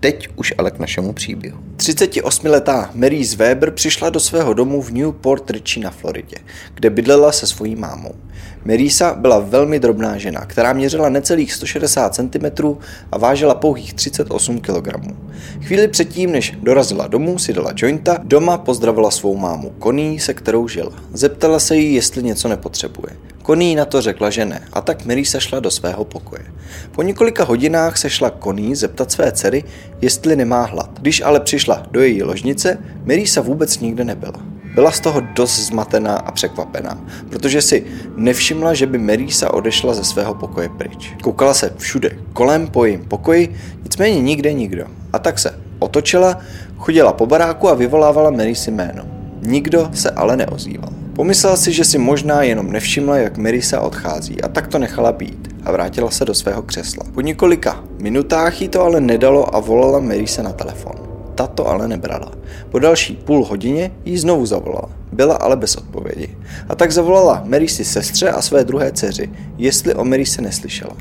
Teď už ale k našemu příběhu. 38-letá Mary Weber přišla do svého domu v Newport Richie na Floridě, kde bydlela se svojí mámou. Marisa byla velmi drobná žena, která měřila necelých 160 cm a vážila pouhých 38 kg. Chvíli předtím, než dorazila domů, si dala jointa, doma pozdravila svou mámu Connie, se kterou žila. Zeptala se jí, jestli něco nepotřebuje. Connie na to řekla, že ne, a tak Marisa šla do svého pokoje. Po několika hodinách se šla Connie zeptat své dcery, jestli nemá hlad. Když ale přišla do její ložnice, Marisa vůbec nikde nebyla. Byla z toho dost zmatená a překvapená, protože si nevšimla, že by Merisa odešla ze svého pokoje pryč. Koukala se všude kolem po jejím pokoji, nicméně nikde nikdo. A tak se otočila, chodila po baráku a vyvolávala Merisy jméno. Nikdo se ale neozýval. Pomyslela si, že si možná jenom nevšimla, jak Merisa odchází a tak to nechala být a vrátila se do svého křesla. Po několika minutách jí to ale nedalo a volala Merisa na telefon tato ale nebrala. Po další půl hodině jí znovu zavolala. Byla ale bez odpovědi. A tak zavolala si sestře a své druhé dceři, jestli o se neslyšela.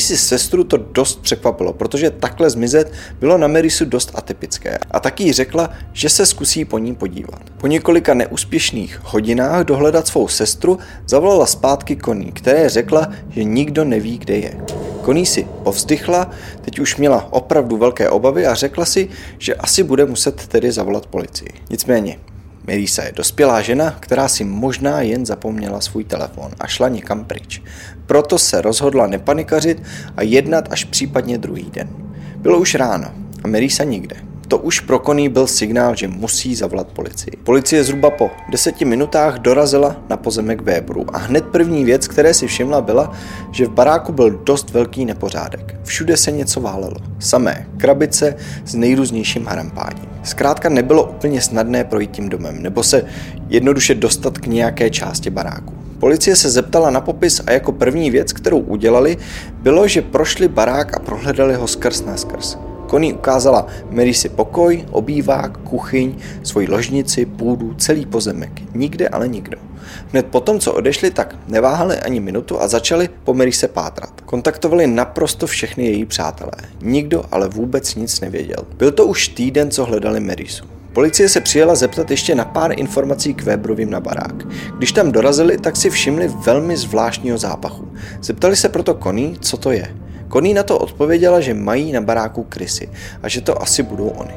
si sestru to dost překvapilo, protože takhle zmizet bylo na Merisu dost atypické. A taky jí řekla, že se zkusí po ní podívat. Po několika neúspěšných hodinách dohledat svou sestru zavolala zpátky koní, které řekla, že nikdo neví, kde je. Koní si povzdychla, teď už měla opravdu velké obavy a řekla si, že asi bude muset tedy zavolat policii. Nicméně, Melisa je dospělá žena, která si možná jen zapomněla svůj telefon a šla někam pryč. Proto se rozhodla nepanikařit a jednat až případně druhý den. Bylo už ráno a Melisa nikde. To už pro Koný byl signál, že musí zavolat policii. Policie zhruba po deseti minutách dorazila na pozemek Weberu a hned první věc, které si všimla, byla, že v baráku byl dost velký nepořádek. Všude se něco válelo. Samé krabice s nejrůznějším harampáním. Zkrátka nebylo úplně snadné projít tím domem, nebo se jednoduše dostat k nějaké části baráku. Policie se zeptala na popis a jako první věc, kterou udělali, bylo, že prošli barák a prohledali ho skrz na skrz. Connie ukázala Mary si pokoj, obývák, kuchyň, svoji ložnici, půdu, celý pozemek. Nikde ale nikdo. Hned potom, co odešli, tak neváhali ani minutu a začali po Mary se pátrat. Kontaktovali naprosto všechny její přátelé. Nikdo ale vůbec nic nevěděl. Byl to už týden, co hledali Marisu. Policie se přijela zeptat ještě na pár informací k Weberovým na barák. Když tam dorazili, tak si všimli velmi zvláštního zápachu. Zeptali se proto Connie, co to je. Koný na to odpověděla, že mají na baráku krysy a že to asi budou oni.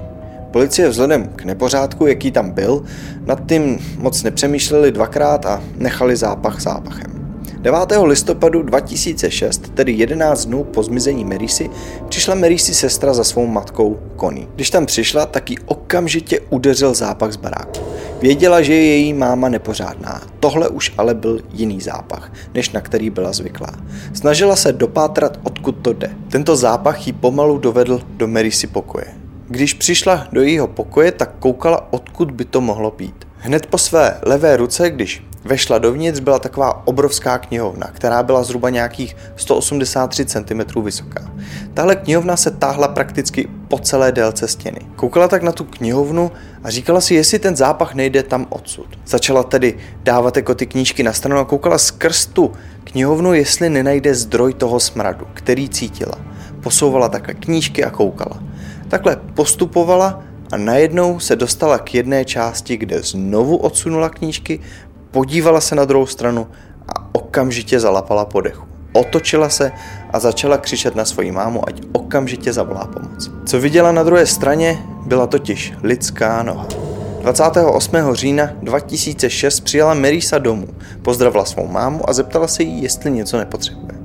Policie vzhledem k nepořádku, jaký tam byl, nad tím moc nepřemýšleli dvakrát a nechali zápach zápachem. 9. listopadu 2006, tedy 11 dnů po zmizení Merisy, přišla Merisy sestra za svou matkou Connie. Když tam přišla, tak ji okamžitě udeřil zápach z baráku. Věděla, že je její máma nepořádná. Tohle už ale byl jiný zápach, než na který byla zvyklá. Snažila se dopátrat, odkud to jde. Tento zápach ji pomalu dovedl do Merisy pokoje. Když přišla do jejího pokoje, tak koukala, odkud by to mohlo být. Hned po své levé ruce, když vešla dovnitř, byla taková obrovská knihovna, která byla zhruba nějakých 183 cm vysoká. Tahle knihovna se táhla prakticky po celé délce stěny. Koukala tak na tu knihovnu a říkala si, jestli ten zápach nejde tam odsud. Začala tedy dávat jako ty knížky na stranu a koukala skrz tu knihovnu, jestli nenajde zdroj toho smradu, který cítila. Posouvala takhle knížky a koukala. Takhle postupovala a najednou se dostala k jedné části, kde znovu odsunula knížky, podívala se na druhou stranu a okamžitě zalapala po dechu. Otočila se a začala křičet na svoji mámu, ať okamžitě zavolá pomoc. Co viděla na druhé straně, byla totiž lidská noha. 28. října 2006 přijala Merisa domů, pozdravila svou mámu a zeptala se jí, jestli něco nepotřebuje.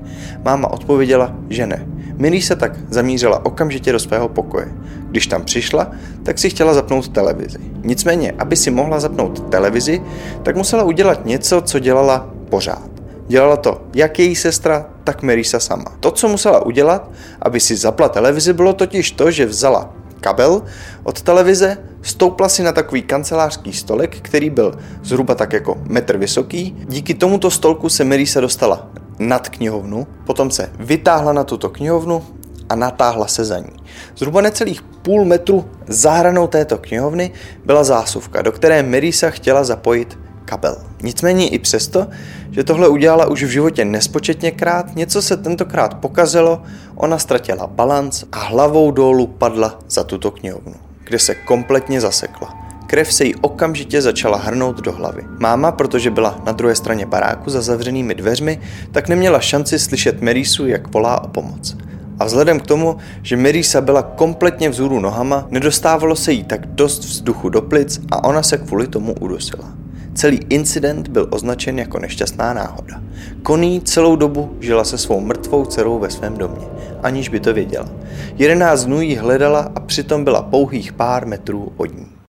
Máma odpověděla, že ne. Merisa tak zamířila okamžitě do svého pokoje. Když tam přišla, tak si chtěla zapnout televizi. Nicméně, aby si mohla zapnout televizi, tak musela udělat něco, co dělala pořád. Dělala to jak její sestra, tak Merisa sama. To, co musela udělat, aby si zapla televizi, bylo totiž to, že vzala kabel od televize, stoupla si na takový kancelářský stolek, který byl zhruba tak jako metr vysoký. Díky tomuto stolku se Marisa dostala nad knihovnu, potom se vytáhla na tuto knihovnu a natáhla se za ní. Zhruba necelých půl metru za hranou této knihovny byla zásuvka, do které Marisa chtěla zapojit kabel. Nicméně i přesto, že tohle udělala už v životě nespočetněkrát, něco se tentokrát pokazilo, ona ztratila balanc a hlavou dolů padla za tuto knihovnu, kde se kompletně zasekla. Krev se jí okamžitě začala hrnout do hlavy. Máma, protože byla na druhé straně baráku za zavřenými dveřmi, tak neměla šanci slyšet Merisu, jak volá o pomoc. A vzhledem k tomu, že Mirisa byla kompletně vzhůru nohama, nedostávalo se jí tak dost vzduchu do plic a ona se kvůli tomu udusila. Celý incident byl označen jako nešťastná náhoda. Koný celou dobu žila se svou mrtvou dcerou ve svém domě, aniž by to věděla. 11 dnů ji hledala a přitom byla pouhých pár metrů od ní.